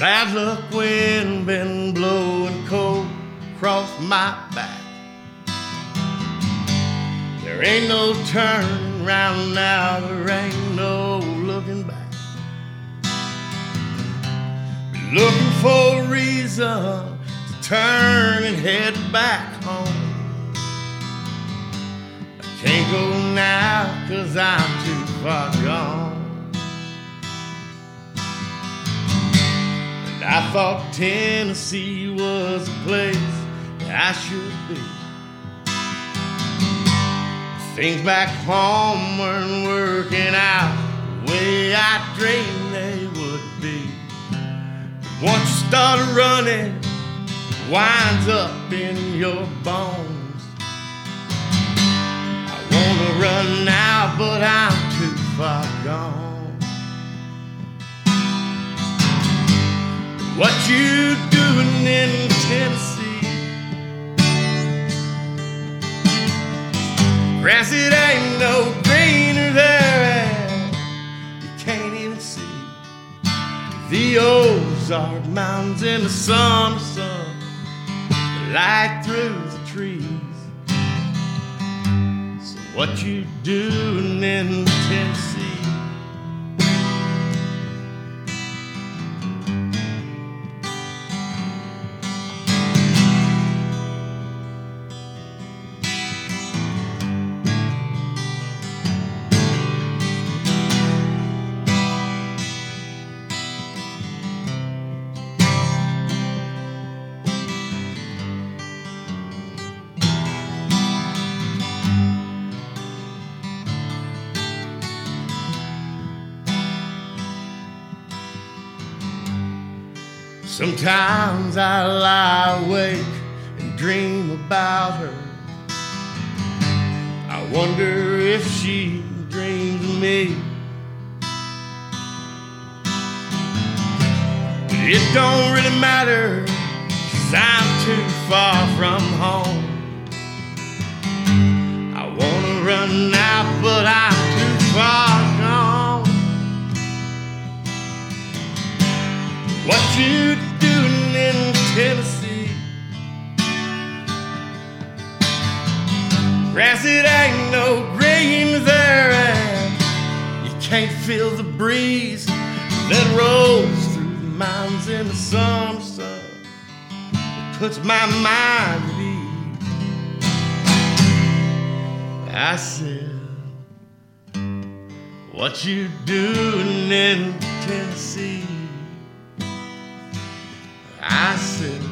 Bad luck wind been blowing cold across my back. There ain't no turning round now, there ain't no looking back. Been looking for a reason to turn and head back home. I can't go now, cause I'm too far gone. Thought Tennessee was a place I should be. Things back home weren't working out the way I dreamed they would be. But Once you start running, it winds up in your bones. I wanna run now, but I'm too far gone. What you doing in Tennessee? Grass it ain't no greener there, you can't even see the Ozark Mountains in the summer sun, light through the trees. So what you doing in Tennessee? Sometimes I lie awake and dream about her. I wonder if she dreams of me. But it don't really matter, cause I'm too far from home. I wanna run now, but I'm What you doing in Tennessee? Grass it ain't no green there, and you can't feel the breeze that rolls through the mountains in the summer sun. It puts my mind at ease. I said, What you doing in Tennessee? I said,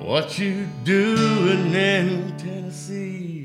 What you doing in Tennessee?